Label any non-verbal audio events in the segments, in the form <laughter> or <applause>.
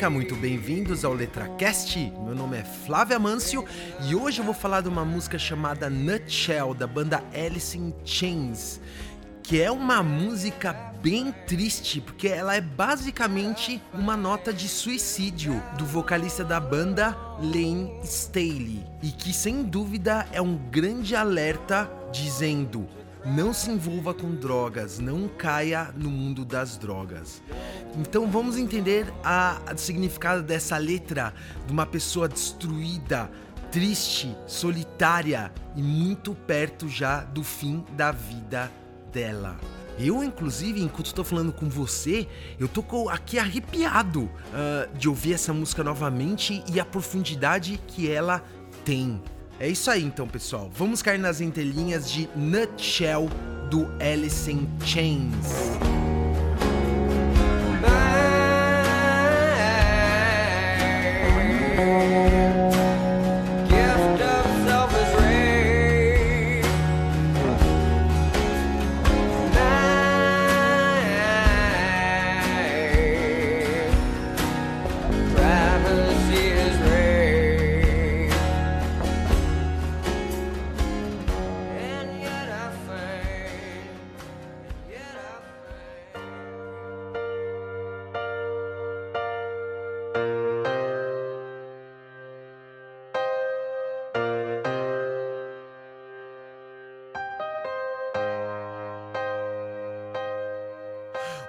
Música, muito bem-vindos ao LetraCast. Meu nome é Flávia Mâncio e hoje eu vou falar de uma música chamada Nutshell, da banda Alice in Chains, que é uma música bem triste, porque ela é basicamente uma nota de suicídio do vocalista da banda, Lane Staley, e que sem dúvida é um grande alerta dizendo não se envolva com drogas, não caia no mundo das drogas. Então vamos entender a, a significado dessa letra de uma pessoa destruída, triste, solitária e muito perto já do fim da vida dela. Eu, inclusive, enquanto estou falando com você, eu tô aqui arrepiado ah, de ouvir essa música novamente e a profundidade que ela tem. É isso aí, então, pessoal. Vamos cair nas entrelinhas de Nutshell do Alice in Chains.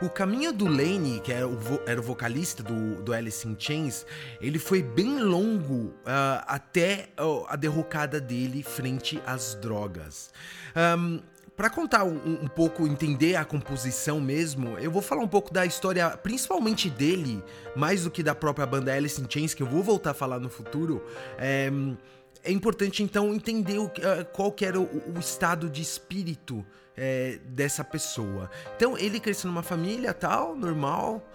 O caminho do Lane, que era o, era o vocalista do, do Alice in Chains, ele foi bem longo ah, até ó, a derrocada dele frente às drogas. Para contar um, um pouco, entender a composição mesmo, eu vou falar um pouco da história, principalmente dele, mais do que da própria banda Alice in Chains, que eu vou voltar a falar no futuro. É, é importante então entender o ah, qual que era o, o estado de espírito é, dessa pessoa. Então ele cresceu numa família tal, normal,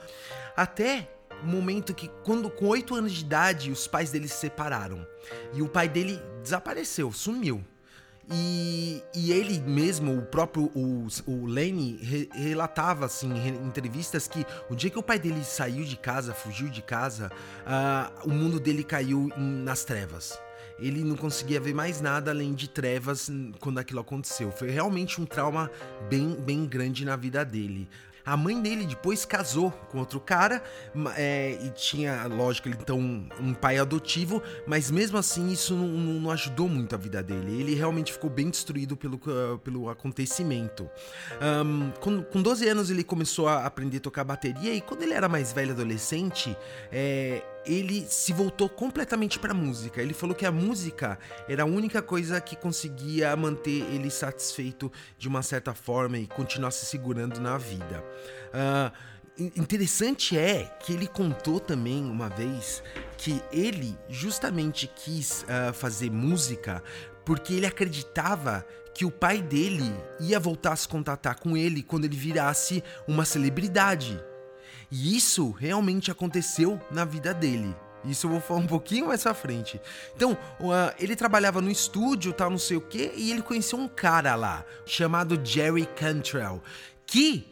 até o momento que quando com oito anos de idade os pais dele se separaram e o pai dele desapareceu, sumiu. E, e ele mesmo, o próprio o, o Lenny, re- relatava assim, em re- entrevistas que o dia que o pai dele saiu de casa, fugiu de casa, ah, o mundo dele caiu em- nas trevas. Ele não conseguia ver mais nada além de trevas quando aquilo aconteceu. Foi realmente um trauma bem, bem grande na vida dele. A mãe dele depois casou com outro cara é, e tinha, lógico, ele então um, um pai adotivo, mas mesmo assim isso não, não- não ajudou muito a vida dele. Ele realmente ficou bem destruído pelo, ah, pelo acontecimento. Ahn, com, com 12 anos ele começou a aprender a tocar bateria e quando ele era mais velho, adolescente, é, ele se voltou completamente para música. Ele falou que a música era a única coisa que conseguia manter ele satisfeito de uma certa forma e continuar se segurando na vida. In- interessante é que ele contou também uma vez que ele justamente quis ah, fazer música porque ele acreditava que o pai dele ia voltar a se contatar com ele quando ele virasse uma celebridade. E isso realmente aconteceu na vida dele. Isso eu vou falar um pouquinho mais pra frente. Então, uh, ele trabalhava no estúdio, tal, não sei o quê, e ele conheceu um cara lá, chamado Jerry Cantrell, que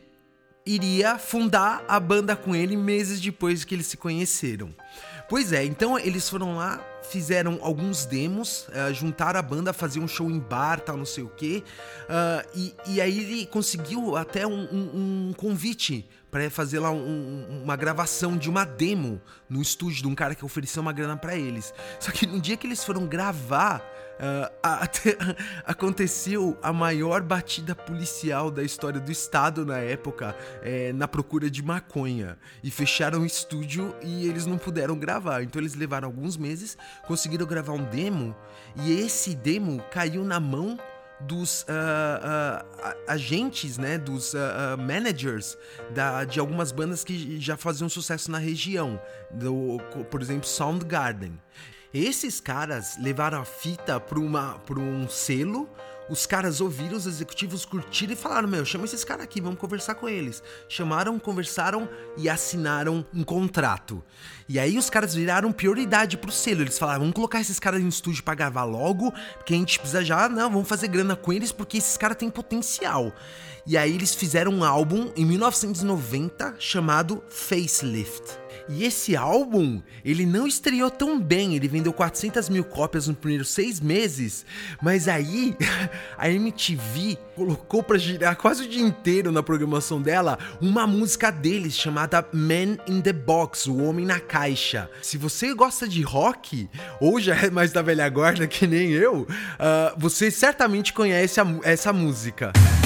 iria fundar a banda com ele meses depois que eles se conheceram. Pois é, então eles foram lá, fizeram alguns demos, eh, juntaram a banda, faziam um show em bar, tal, não sei o quê. ah, e, e aí ele conseguiu até um, um- um convite para fazer lá um- um- uma gravação de uma demo no estúdio de um cara que ofereceu uma grana para eles. Só que no dia que eles foram gravar, ah, a- <laughs> aconteceu a maior batida policial da história do estado na época, eh, na procura de maconha. E fecharam o estúdio e eles não puderam gravar. Então eles levaram alguns meses, conseguiram gravar um demo, e esse demo caiu na mão dos ah, a- agentes, né, dos ah, managers da, de algumas bandas que já faziam sucesso na região, do, por exemplo, Soundgarden. Esses caras levaram a fita para um selo. Os caras ouviram, os executivos curtiram e falaram: Meu, chama esses caras aqui, vamos conversar com eles. Chamaram, conversaram e assinaram um contrato. E aí os caras viraram prioridade pro selo. Eles falaram: Vamos colocar esses caras em estúdio pra gravar logo, porque a gente precisa já, não, vamos fazer grana com eles, porque esses caras têm potencial. E aí eles fizeram um álbum em 1990 chamado Facelift. E esse álbum, ele não estreou tão bem, ele vendeu 400 mil cópias nos primeiros seis meses, mas aí <laughs> a MTV colocou pra girar quase o dia inteiro na programação dela uma música deles chamada Man in the Box, o Homem na Caixa. Se você gosta de rock, ou já é mais da velha guarda que nem eu, ah, você certamente conhece a essa música. E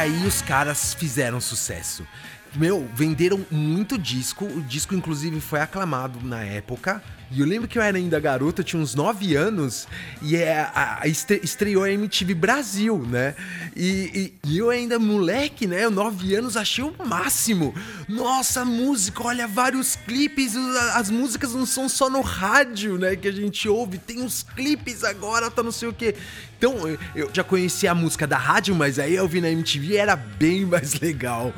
aí os caras fizeram sucesso. Meu, venderam muito disco. O disco, inclusive, foi aclamado na época. E eu lembro que eu era ainda garota, tinha uns 9 anos, e é, a, a estre- estreou a MTV Brasil, né? E, e- e eu ainda moleque, né? 9 anos, achei o máximo. Nossa, música, olha, vários clipes. As músicas não são só no rádio, né? Que a gente ouve, tem uns clipes agora, tá não sei o quê. Então, eu- já conhecia a música da rádio, mas aí eu vi na MTV era bem mais legal.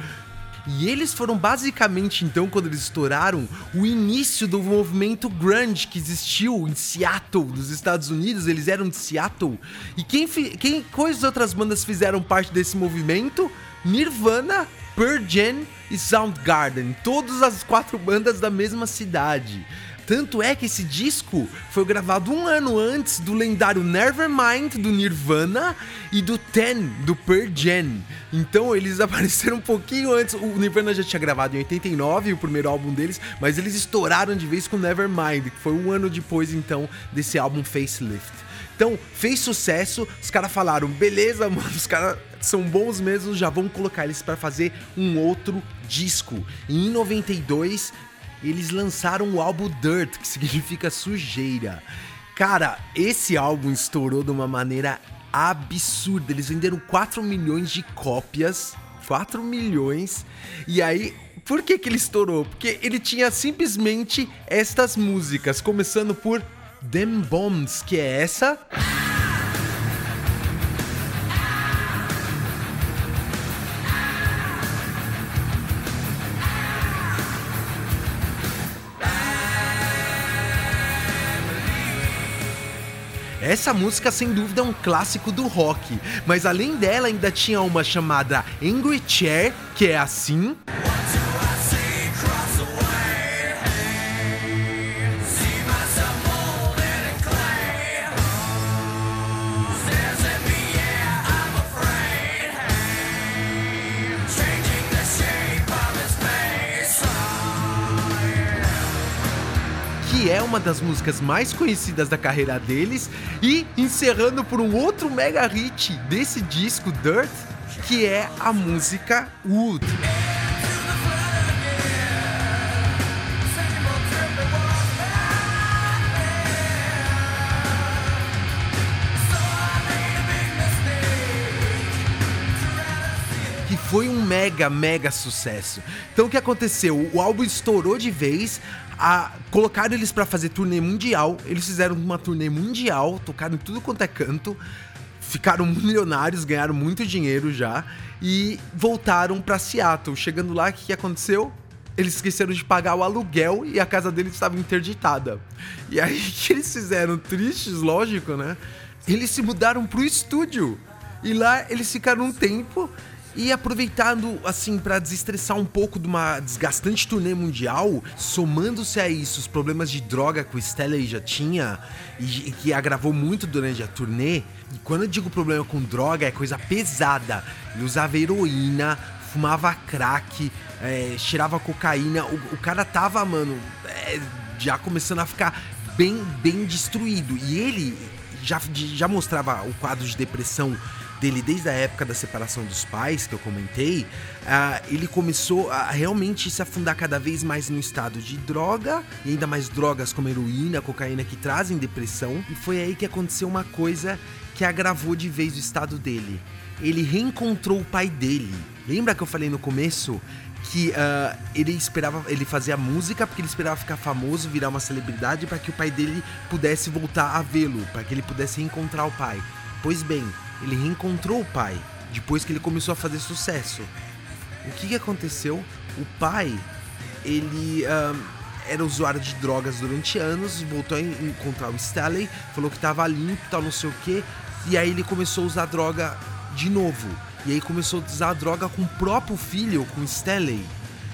E eles foram basicamente, então, quando eles estouraram, o início do movimento grunge que existiu em Seattle, nos Estados Unidos. Eles eram de Seattle. E quem, quem quais outras bandas fizeram parte desse movimento? Nirvana, Pearl Jam e Soundgarden. Todas as quatro bandas da mesma cidade. Tanto é que esse disco foi gravado um ano antes do lendário Nevermind do Nirvana e do Ten do Pearl Jam. Então eles <laughs> apareceram um pouquinho antes. O Nirvana já tinha gravado em 89, o primeiro álbum deles, mas eles estouraram de vez com Nevermind, que foi um ano depois então desse álbum Facelift. Então, fez sucesso, os caras falaram, beleza, mano, os caras são bons mesmo, já vamos colocar eles pra fazer um outro disco. E em 92, eles lançaram o álbum Dirt, que significa sujeira. Cara, esse álbum estourou de uma maneira absurda. Eles venderam 4 milhões de cópias. 4 milhões. E aí, por que, que ele estourou? Porque ele tinha simplesmente estas músicas, começando por Them Bombs, que é essa. Essa música, sem dúvida, é um clássico do rock, mas além dela, ainda tinha uma chamada Angry Chair, que é assim. Uma das músicas mais conhecidas da carreira deles, e encerrando por um outro mega hit desse disco, Dirt, que é a música Wood. foi um mega, mega sucesso. Então o que aconteceu? O álbum estourou de vez, a- colocaram eles pra fazer turnê mundial, eles fizeram uma turnê mundial, tocaram em tudo quanto é canto, ficaram <laughs> milionários, ganharam muito dinheiro já e voltaram pra Seattle. Chegando lá, o que, que aconteceu? Eles esqueceram de pagar o aluguel e a casa deles estava interditada. E aí <laughs> o que eles fizeram? Tristes, lógico, né? Eles se mudaram pro estúdio. E lá eles ficaram um tempo e aproveitando assim pra desestressar um pouco de uma desgastante turnê mundial, somando-se a isso os problemas de droga que o Stanley já tinha e que agravou muito durante a turnê. E quando eu digo problema com droga é coisa pesada. Ele usava heroína, fumava crack, é, cheirava cocaína. O, o cara tava, mano, é, já começando a ficar bem, bem destruído. E ele já, já mostrava o quadro de depressão dele desde a época da separação dos pais, que eu comentei, uh, ele começou a realmente se afundar cada vez mais no estado de droga, e ainda mais drogas como heroína, cocaína que trazem depressão, e foi aí que aconteceu uma coisa que agravou de vez o estado dele. Ele reencontrou o pai dele. Lembra que eu falei no começo que uh, ele esperava, ele fazia música porque ele esperava ficar famoso, virar uma celebridade para que o pai dele pudesse voltar a vê-lo, para que ele pudesse reencontrar o pai. Pois bem, ele reencontrou o pai depois que ele começou a fazer sucesso. O que, que aconteceu? O pai, ele uh, era usuário de drogas durante anos, voltou a encontrar o Stanley, falou que estava limpo, tal, não sei o que, e aí ele começou a usar droga de novo. E aí começou a usar droga com o próprio filho, com o Stanley.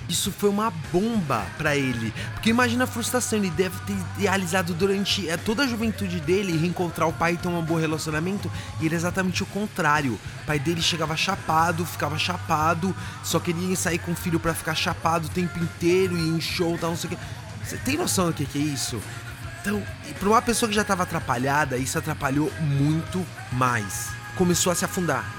Isso foi uma bomba para ele. Porque imagina a frustração, ele deve ter realizado durante é, toda a juventude dele reencontrar o pai e ter um bom relacionamento. E ele é exatamente o contrário. O pai dele chegava chapado, ficava chapado, só queria sair com o filho para ficar chapado o tempo inteiro e em show tal, não sei o que. Você tem noção do que, que é isso? Então, para uma pessoa que já estava atrapalhada, isso atrapalhou muito mais. Começou a se afundar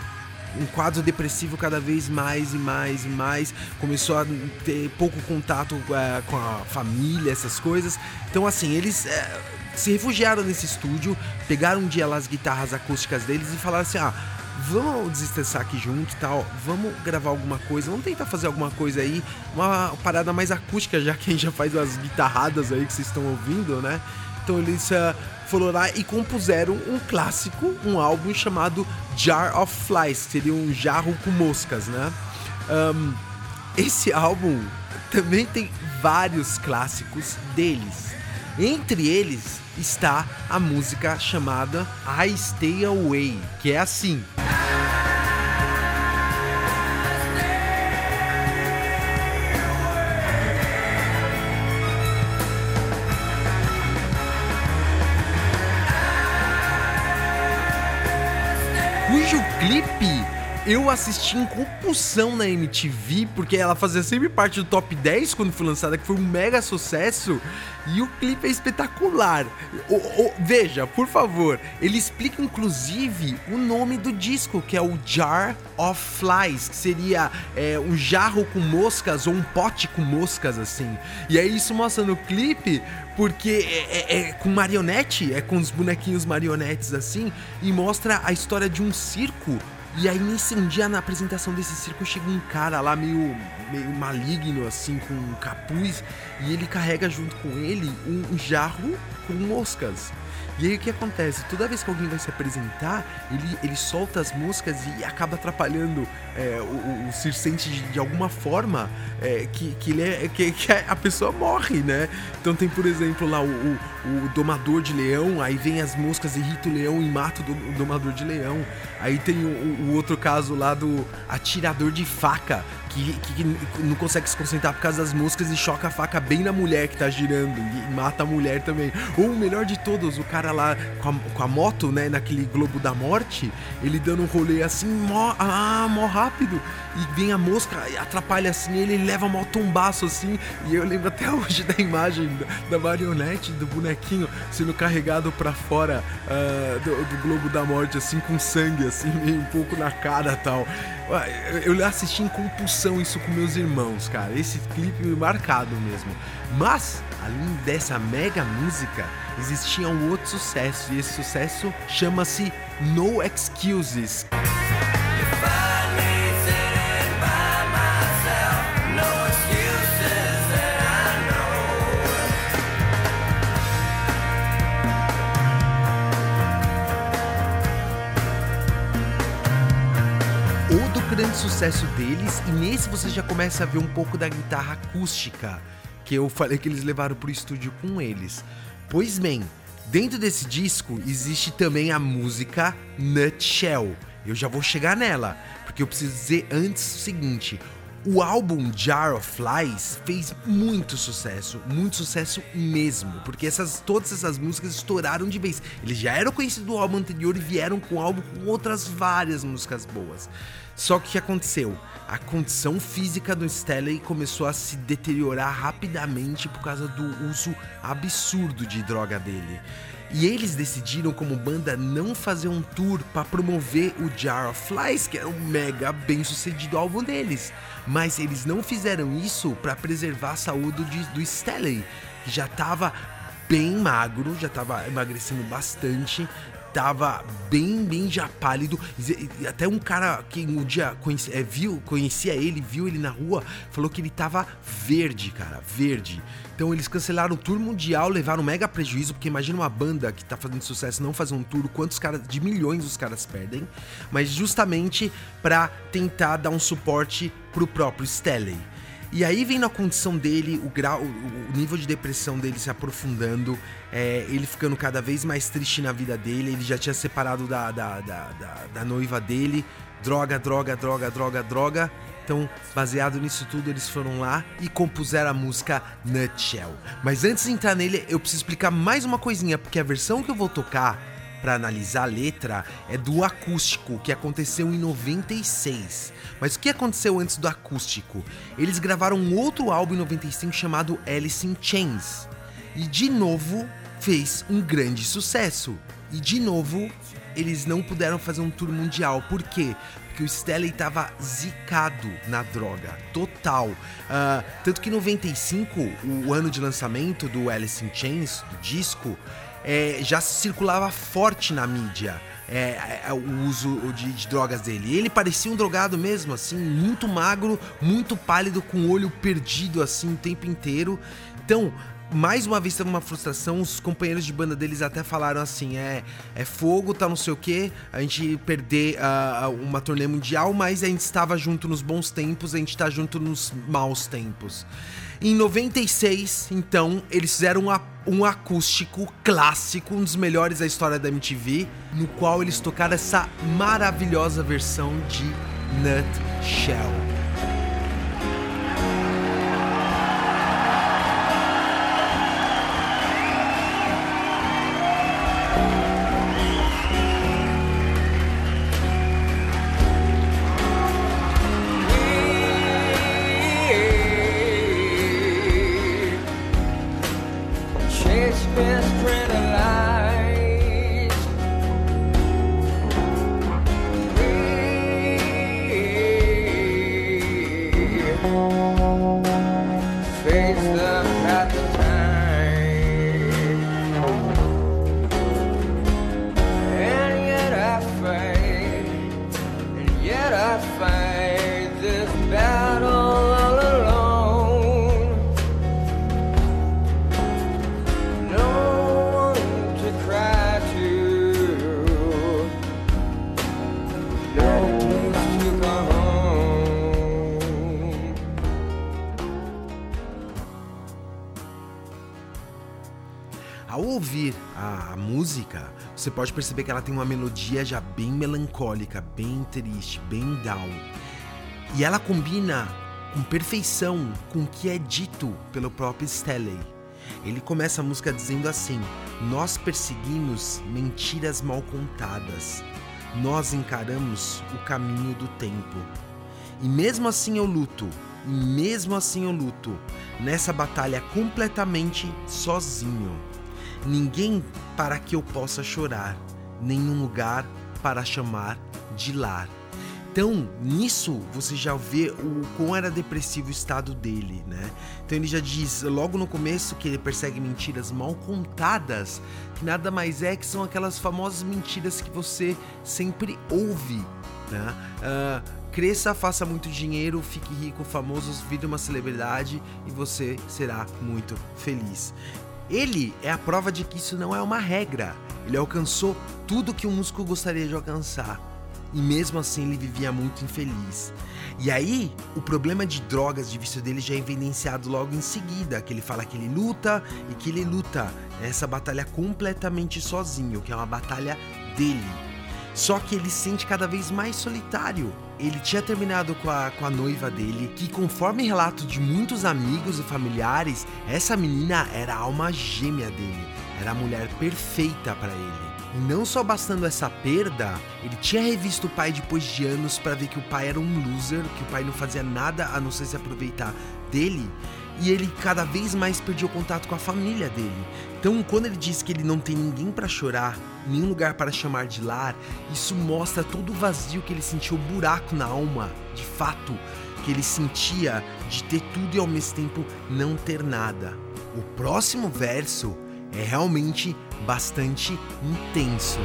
um quadro depressivo cada vez mais e mais e mais. Começou a ter pouco contato é, com a família, essas coisas. Então, assim, eles é, se refugiaram nesse estúdio, pegaram um dia lá as guitarras acústicas deles e falaram assim: ah. Vamos desestressar aqui junto e tal, vamos gravar alguma coisa, vamos tentar fazer alguma coisa aí, uma parada mais acústica, já que a gente já faz as guitarradas aí que vocês estão ouvindo, né? Então eles uh, foram lá e compuseram um clássico, um álbum chamado Jar of Flies, que seria um jarro com moscas, né? Um, esse álbum também tem vários clássicos deles. Entre eles está a música chamada I Stay Away, que é assim. Cujo clipe eu assisti em compulsão na MTV, porque ela fazia sempre parte do top 10 quando foi lançada, que foi um mega sucesso, e o clipe é espetacular. O, o, veja, por favor, ele explica inclusive o nome do disco, que é o Jar of Flies, que seria é, um jarro com moscas ou um pote com moscas, assim. E aí isso mostra no clipe, porque é, é, é com marionete, é com os bonequinhos marionetes assim, e mostra a história de um circo e aí nesse um dia na apresentação desse circo chega um cara lá meio, meio maligno assim com um capuz e ele carrega junto com ele um jarro com moscas. E aí o que acontece? Toda vez que alguém vai se apresentar, ele, ele solta as moscas e acaba atrapalhando é, o, o circense de, de alguma forma é, que, que, ele é, que, que, a pessoa morre, né? Então tem, por exemplo, lá o, o, o domador de leão, aí vem as moscas, irrita o leão e mata o, o domador de leão. Aí tem o, o outro caso lá do atirador de faca, que, que, não consegue se concentrar por causa das moscas e choca a faca bem na mulher que tá girando e mata a mulher também. Ou o melhor de todos, o cara lá com a, com a moto, né, naquele globo da morte, ele dando um rolê assim, mó, ah, mó rápido, e vem a mosca atrapalha assim ele leva mó tombaço assim, e eu lembro até <laughs> hoje da imagem da, da marionete, do bonequinho sendo carregado para fora uh, do, do globo da morte, assim, com sangue, assim, meio um pouco na cara tal. Eu assisti em compulsão isso com meus irmãos, cara. Esse clipe marcado mesmo. Mas, além dessa mega música, existia um outro sucesso. E esse sucesso chama-se No Excuses. Sucesso deles e nesse você já começa a ver um pouco da guitarra acústica que eu falei que eles levaram pro estúdio com eles. Pois bem, dentro desse disco existe também a música Nutshell. Eu já vou chegar nela, porque eu preciso dizer antes o seguinte: O álbum Jar of Flies fez muito sucesso, muito sucesso mesmo, porque essas, todas essas músicas estouraram de vez. Eles já eram conhecidos do álbum anterior e vieram com um álbum com outras várias músicas boas. Só que o que aconteceu? A condição física do Staley começou a se deteriorar rapidamente por causa do uso absurdo de droga dele. E eles decidiram, como banda, não fazer um tour para promover o Jar of Flies, que era um mega bem sucedido álbum deles. Mas eles não fizeram isso para preservar a saúde de, do Staley, que já estava bem magro, já estava emagrecendo bastante, tava bem, bem já pálido. Até um cara que um dia conheci, é, viu, conhecia ele, viu ele na rua, falou que ele tava verde, cara, verde. Então eles cancelaram o tour mundial, levaram um mega prejuízo, porque imagina uma banda que tá fazendo sucesso não fazer um tour, quantos caras de milhões os caras perdem, mas justamente para tentar dar um suporte pro próprio Staley. E aí vem na condição dele, o grau, o, nível de depressão dele se aprofundando, é, ele ficando cada vez mais triste na vida dele, ele já tinha separado da, da, da, da, da noiva dele, droga, droga, droga, droga, droga. Então, baseado nisso tudo, eles foram lá e compuseram a música Nutshell. Mas antes de entrar nele, eu preciso explicar mais uma coisinha, porque a versão que eu vou tocar para analisar a letra é do acústico, que aconteceu em 96. Mas o que aconteceu antes do acústico? Eles gravaram um outro álbum em 95 chamado Alice in Chains. E de novo fez um grande sucesso. E de novo eles não puderam fazer um tour mundial. Por quê? Porque o Stanley tava zicado na droga, total. Ah, tanto que em 95, o ano de lançamento do Alice in Chains, do disco, é, já circulava forte na mídia. é, é, o uso de, de drogas dele. Ele parecia um drogado mesmo, assim, muito magro, muito pálido, com o olho perdido, assim, o tempo inteiro. Então, mais uma vez teve uma frustração, os companheiros de banda deles até falaram assim, é, é fogo, tá não sei o que, a gente perder ah, uma turnê mundial, mas a gente estava junto nos bons tempos, a gente tá junto nos maus tempos. Em 96, então, eles fizeram um, um acústico clássico, um dos melhores da história da MTV, no qual eles tocaram essa maravilhosa versão de Nutshell. Ao ouvir a, música, você pode perceber que ela tem uma melodia já bem melancólica, bem triste, bem down. E ela combina com perfeição com o que é dito pelo próprio Stanley. Ele começa a música dizendo assim: Nós perseguimos mentiras mal contadas. Nós encaramos o caminho do tempo. E mesmo assim eu luto, e mesmo assim eu luto, nessa batalha completamente sozinho. Ninguém para que eu possa chorar, nenhum lugar para chamar de lar. Então, nisso você já vê o quão era depressivo o estado dele, né? Então ele já diz logo no começo que ele persegue mentiras mal contadas, que nada mais é que são aquelas famosas mentiras que você sempre ouve, né? Ah, cresça, faça muito dinheiro, fique rico, famoso, vire uma celebridade e você será muito feliz. Ele é a prova de que isso não é uma regra. Ele alcançou tudo que um músico gostaria de alcançar. E mesmo assim ele vivia muito infeliz. E aí, o problema de drogas, de vício dele já é evidenciado logo em seguida, que ele fala que ele luta e que ele luta essa batalha completamente sozinho, que é uma batalha dele. Só que ele se sente cada vez mais solitário. Ele tinha terminado com a, com a noiva dele, que conforme relato de muitos amigos e familiares, essa menina era a alma gêmea dele, era a mulher perfeita para ele. E não só bastando essa perda, ele tinha revisto o pai depois de anos para ver que o pai era um loser, que o pai não fazia nada a não ser se aproveitar dele, e ele cada vez mais perdia o contato com a família dele. Então, quando ele diz que ele não tem ninguém para chorar, nenhum lugar para chamar de lar, isso mostra todo o vazio que ele sentiu, o buraco na alma, de fato, que ele sentia de ter tudo e ao mesmo tempo não ter nada. O próximo verso é realmente bastante intenso.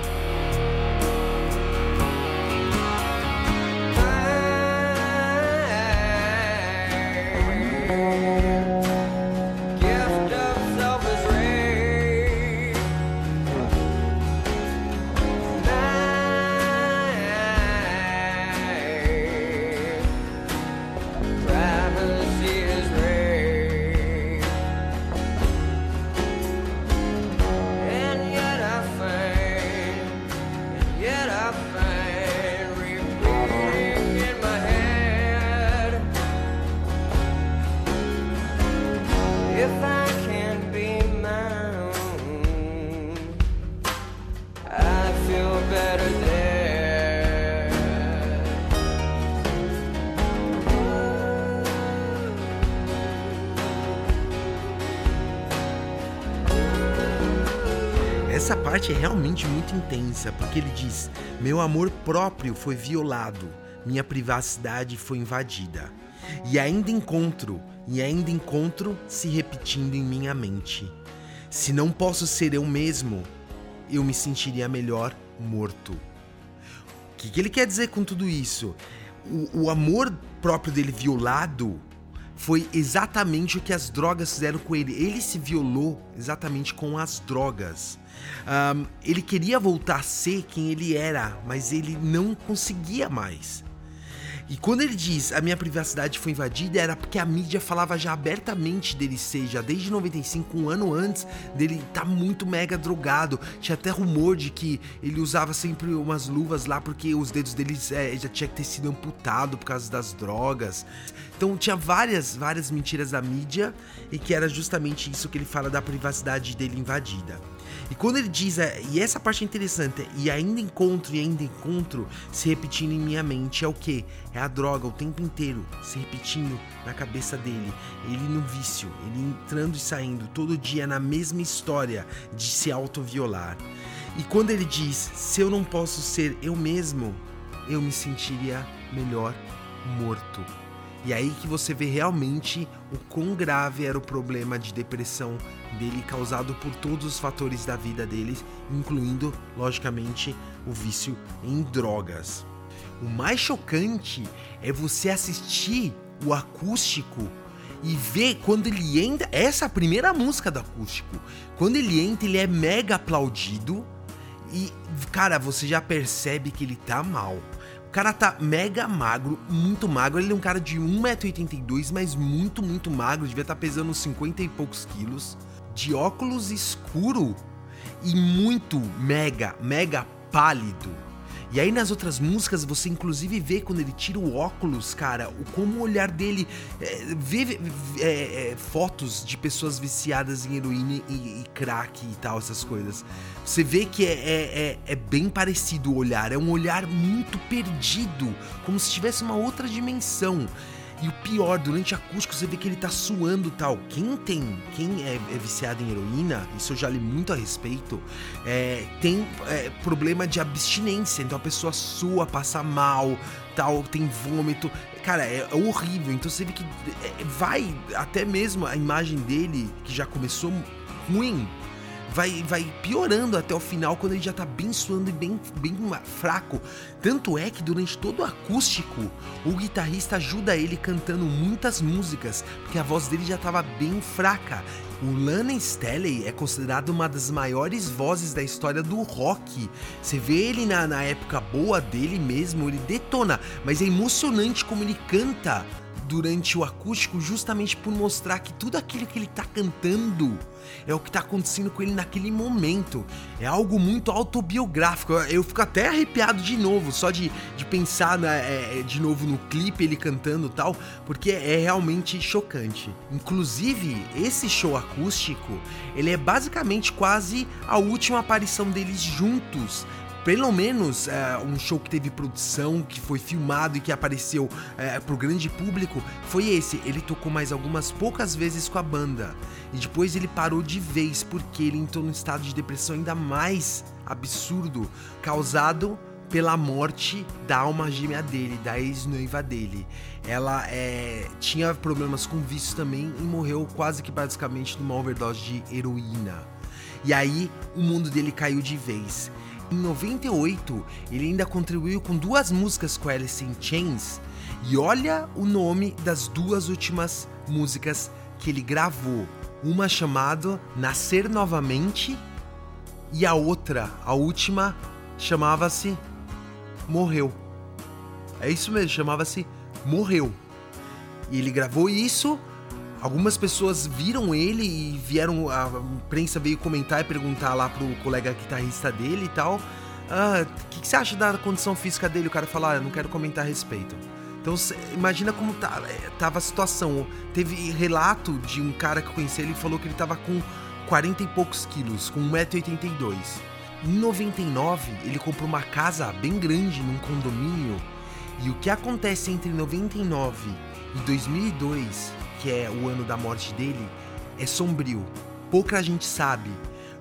Essa parte é realmente muito intensa, porque ele diz: Meu amor próprio foi violado, minha privacidade foi invadida. E ainda encontro, e ainda encontro se repetindo em minha mente. Se não posso ser eu mesmo, eu me sentiria melhor morto. O que, que ele quer dizer com tudo isso? O, o amor próprio dele violado foi exatamente o que as drogas fizeram com ele. Ele se violou exatamente com as drogas. Ahm, ele queria voltar a ser quem ele era, mas ele não conseguia mais. E quando ele diz a minha privacidade foi invadida, era porque a mídia falava já abertamente dele ser, já desde 95, um ano antes dele tá muito mega drogado. Tinha até rumor de que ele usava sempre umas luvas lá porque os dedos dele é, já tinha que ter sido amputado por causa das drogas. Então tinha várias, várias mentiras da mídia e que era justamente isso que ele fala da privacidade dele invadida. E quando ele diz, é, e essa parte é interessante, é, e ainda encontro e ainda encontro se repetindo em minha mente, é o que? É a droga o tempo inteiro se repetindo na cabeça dele. Ele no vício, ele entrando e saindo todo dia na mesma história de se autoviolar. E quando ele diz, se eu não posso ser eu mesmo, eu me sentiria melhor morto. E aí que você vê realmente o quão grave era o problema de depressão dele causado por todos os fatores da vida dele, incluindo, logicamente, o vício em drogas. O mais chocante é você assistir o acústico e ver quando ele entra. Essa é a primeira música do acústico. Quando ele entra, ele é mega aplaudido. E, cara, você já percebe que ele tá mal. Cara tá mega magro, muito magro. Ele é um cara de 1,82m, mas muito, muito magro. Devia estar pesando uns 50 e poucos quilos. De óculos escuro e muito mega, mega pálido. E aí nas outras músicas você inclusive vê quando ele tira o óculos, cara, o como o olhar dele é, vê é, é, fotos de pessoas viciadas em heroína e, e crack e tal, essas coisas. Você vê que é, é, é- é bem parecido o olhar, é um olhar muito perdido, como se tivesse uma outra dimensão. E o pior, durante acústico você vê que ele tá suando tal. Quem tem, quem é, é viciado em heroína, isso eu já li muito a respeito, é, tem é, problema de abstinência. Então a pessoa sua, passa mal, tal, tem vômito. Cara, é, é horrível. Então você vê que é, vai até mesmo a imagem dele, que já começou ruim, vai, vai piorando até o final quando ele já tá bem suando e bem, bem fraco. Tanto é que durante todo o acústico, o guitarrista ajuda ele cantando muitas músicas, porque a voz dele já tava bem fraca. O Lana Staley é considerado uma das maiores vozes da história do rock. Você vê ele na, na época boa dele mesmo, ele detona, mas é emocionante como ele canta durante o acústico justamente por mostrar que tudo aquilo que ele tá cantando é o que tá acontecendo com ele naquele momento. É algo muito autobiográfico. Eu fico até arrepiado de novo, só de, de pensar né, é, de novo no clipe, ele cantando tal, porque é realmente chocante. Inclusive, esse show acústico, ele é basicamente quase a última aparição deles juntos pelo menos é, um show que teve produção, que foi filmado e que apareceu é, pro grande público, foi esse. Ele tocou mais algumas poucas vezes com a banda. E depois ele parou de vez porque ele entrou num estado de depressão ainda mais absurdo, causado pela morte da alma gêmea dele, da ex-noiva dele. Ela é, tinha problemas com vício também e morreu quase que basicamente numa overdose de heroína. E aí o mundo dele caiu de vez. Em 98, ele ainda contribuiu com duas músicas com Alice in Chains. E olha o nome das duas últimas músicas que ele gravou. Uma chamada Nascer Novamente e a outra, a última, chamava-se Morreu. É isso mesmo, chamava-se Morreu. E ele gravou isso Algumas pessoas viram ele e vieram, a imprensa veio comentar e perguntar lá pro colega guitarrista dele e tal. Ah, o que, que, você acha da condição física dele? O cara falou, ah, eu não quero comentar a respeito. Então imagina como tá, é, tava a situação. Teve relato de um cara que eu conheci, ele falou que ele tava com 40 e poucos quilos, com 1,82m. Em 99, ele comprou uma casa bem grande num condomínio. E o que acontece entre 99 e 2002 que é o ano da morte dele, é sombrio. Pouca gente sabe,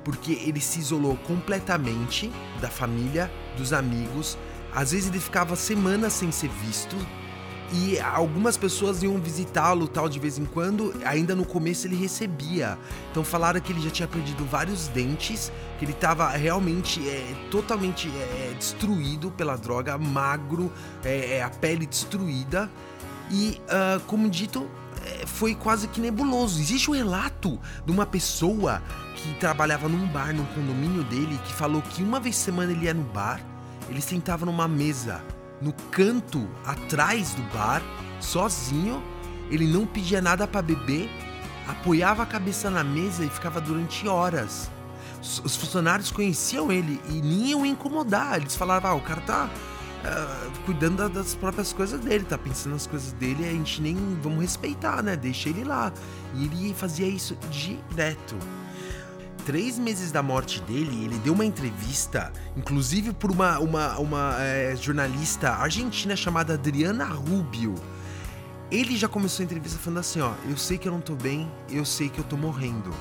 porque ele se isolou completamente da família, dos amigos. Às vezes ele ficava semanas sem ser visto. E algumas pessoas iam visitá-lo tal de vez em quando. Ainda no começo ele recebia. Então falaram que ele já tinha perdido vários dentes, que ele estava realmente é, totalmente é, destruído pela droga, magro, é, é a pele destruída. E, uh, como dito, é, foi quase que nebuloso. Existe um relato de uma pessoa que trabalhava num bar, num condomínio dele, que falou que uma vez por semana ele ia no bar, ele sentava numa mesa no canto atrás do bar, sozinho, ele não pedia nada para beber, apoiava a cabeça na mesa e ficava durante horas. Os funcionários conheciam ele e nem iam incomodar. Eles falavam: ah, o cara tá uh, cuidando das próprias coisas dele, tá pensando nas coisas dele, a gente nem vamos respeitar, né? Deixa ele lá. E ele fazia isso direto. Três meses da morte dele, ele deu uma entrevista, inclusive por uma, uma, uma é, jornalista argentina chamada Adriana Rubio. Ele já começou a entrevista falando assim: ó, eu sei que eu não tô bem, eu sei que eu tô morrendo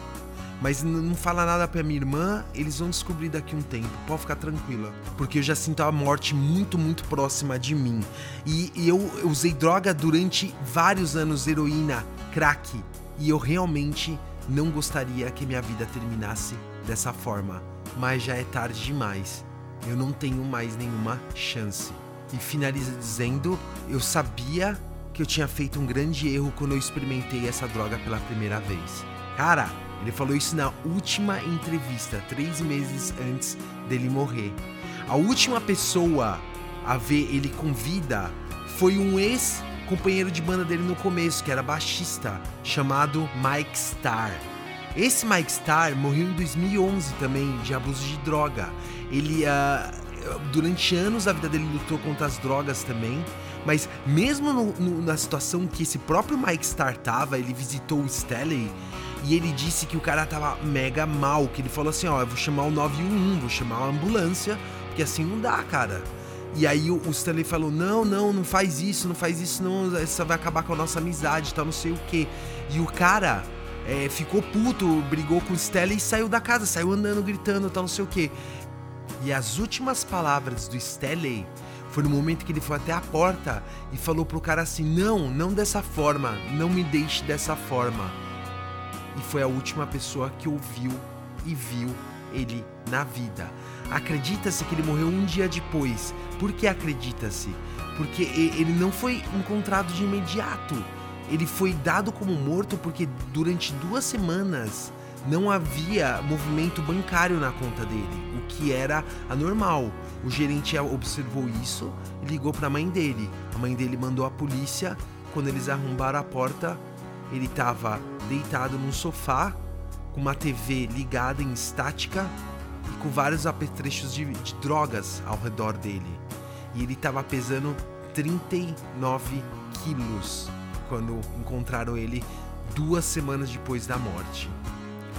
mas não fala nada pra minha irmã, eles vão descobrir daqui um tempo. Pode ficar tranquila. Porque eu já sinto a morte muito, muito próxima de mim. E, e eu, eu usei droga durante vários anos, heroína, crack. E eu realmente não gostaria que minha vida terminasse dessa forma. Mas já é tarde demais. Eu não tenho mais nenhuma chance. E finaliza dizendo: eu sabia que eu tinha feito um grande erro quando eu experimentei essa droga pela primeira vez. Cara, ele falou isso na última entrevista, três meses antes dele morrer. A última pessoa a ver ele com vida foi um ex-companheiro de banda dele no começo, que era baixista, chamado Mike Starr. Esse Mike Starr morreu em 2011 também, de abuso de droga. Ele, uh, durante anos a vida dele lutou contra as drogas também. Mas mesmo no, no, na situação que esse próprio Mike Starr tava, ele visitou o Stanley e ele disse que o cara tava mega mal, que ele falou assim, ó, eu vou chamar o 911, vou chamar a ambulância, porque assim não dá, cara. E aí o, Stanley falou, não, não, não faz isso, não faz isso não, isso vai acabar com a nossa amizade, tal, não sei o que. E o cara é, ficou puto, brigou com o Stanley e saiu da casa, saiu andando, gritando, tal, não sei o que. E as últimas palavras do Stanley foi no momento que ele foi até a porta e falou pro cara assim: Não, não dessa forma, não me deixe dessa forma e foi a última pessoa que ouviu e viu ele na vida. Acredita-se que ele morreu um dia depois. Por que acredita-se? Porque ele não foi encontrado de imediato. Ele foi dado como morto porque durante duas semanas não havia movimento bancário na conta dele, o que era anormal. O gerente observou isso e ligou para a mãe dele. A mãe dele mandou a polícia quando eles arrombaram a porta, ele estava deitado num sofá, com uma TV ligada em estática e com vários apetrechos de, de drogas ao redor dele. E ele estava pesando 39 quilos quando encontraram ele duas semanas depois da morte.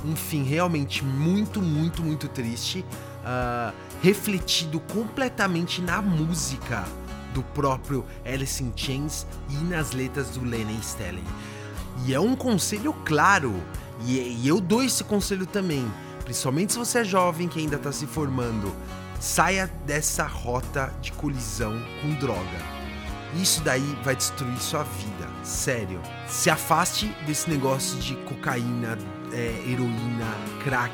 Um fim realmente muito, muito, muito triste, uh, refletido completamente na música do próprio Alice in Chains e nas letras do Lennon Stelling. E é um conselho claro, e, e eu dou esse conselho também, principalmente se você é jovem que ainda está se formando. Saia dessa rota de colisão com droga. Isso daí vai destruir sua vida, sério. Se afaste desse negócio de cocaína, é, heroína, crack.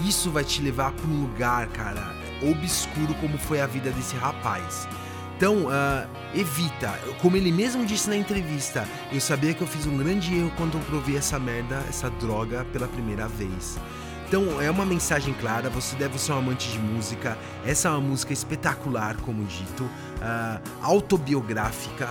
Isso vai te levar para um lugar, cara, obscuro como foi a vida desse rapaz. Então, uh, evita. Como ele mesmo disse na entrevista, eu sabia que eu fiz um grande erro quando eu provei essa merda, essa droga pela primeira vez. Então é uma mensagem clara, você deve ser um amante de música. Essa é uma música espetacular, como dito, uh, autobiográfica.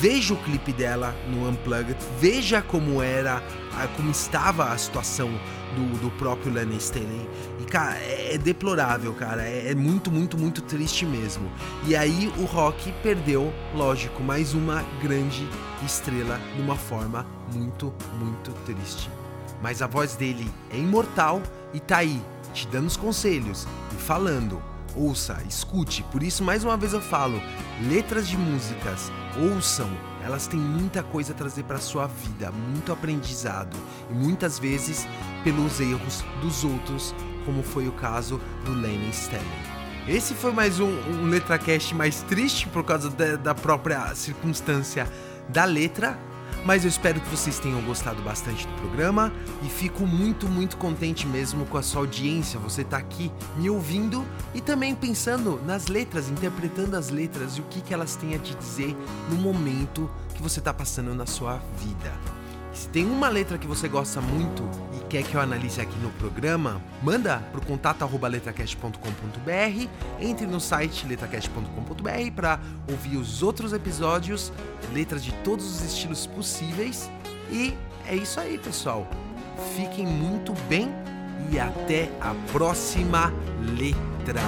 Veja o clipe dela no Unplugged, veja como era, uh, como estava a situação do, do próprio Lennon Staley. E cara, é, é deplorável, cara. É, é muito, muito, muito triste mesmo. E aí o rock perdeu, lógico, mais uma grande estrela de uma forma muito, muito triste mas a voz dele é imortal e tá aí, te dando os conselhos e falando. Ouça, escute, por isso mais uma vez eu falo, letras de músicas, ouçam, elas têm muita coisa a trazer para sua vida, muito aprendizado e muitas vezes pelos erros dos outros, como foi o caso do Lennon Stelling. Esse foi mais um, um LetraCast mais triste por causa da própria circunstância da letra, mas eu espero que vocês tenham gostado bastante do programa e fico muito, muito contente mesmo com a sua audiência. Você tá aqui me ouvindo e também pensando nas letras, interpretando as letras e o que, que elas têm a te dizer no momento que você tá passando na sua vida. Se tem uma letra que você gosta muito e quer que eu analise aqui no programa, manda para o contato letracast.com.br, entre no site letracast.com.br para ouvir os outros episódios, letras de todos os estilos possíveis. E é isso aí, pessoal. Fiquem muito bem e até a próxima letra.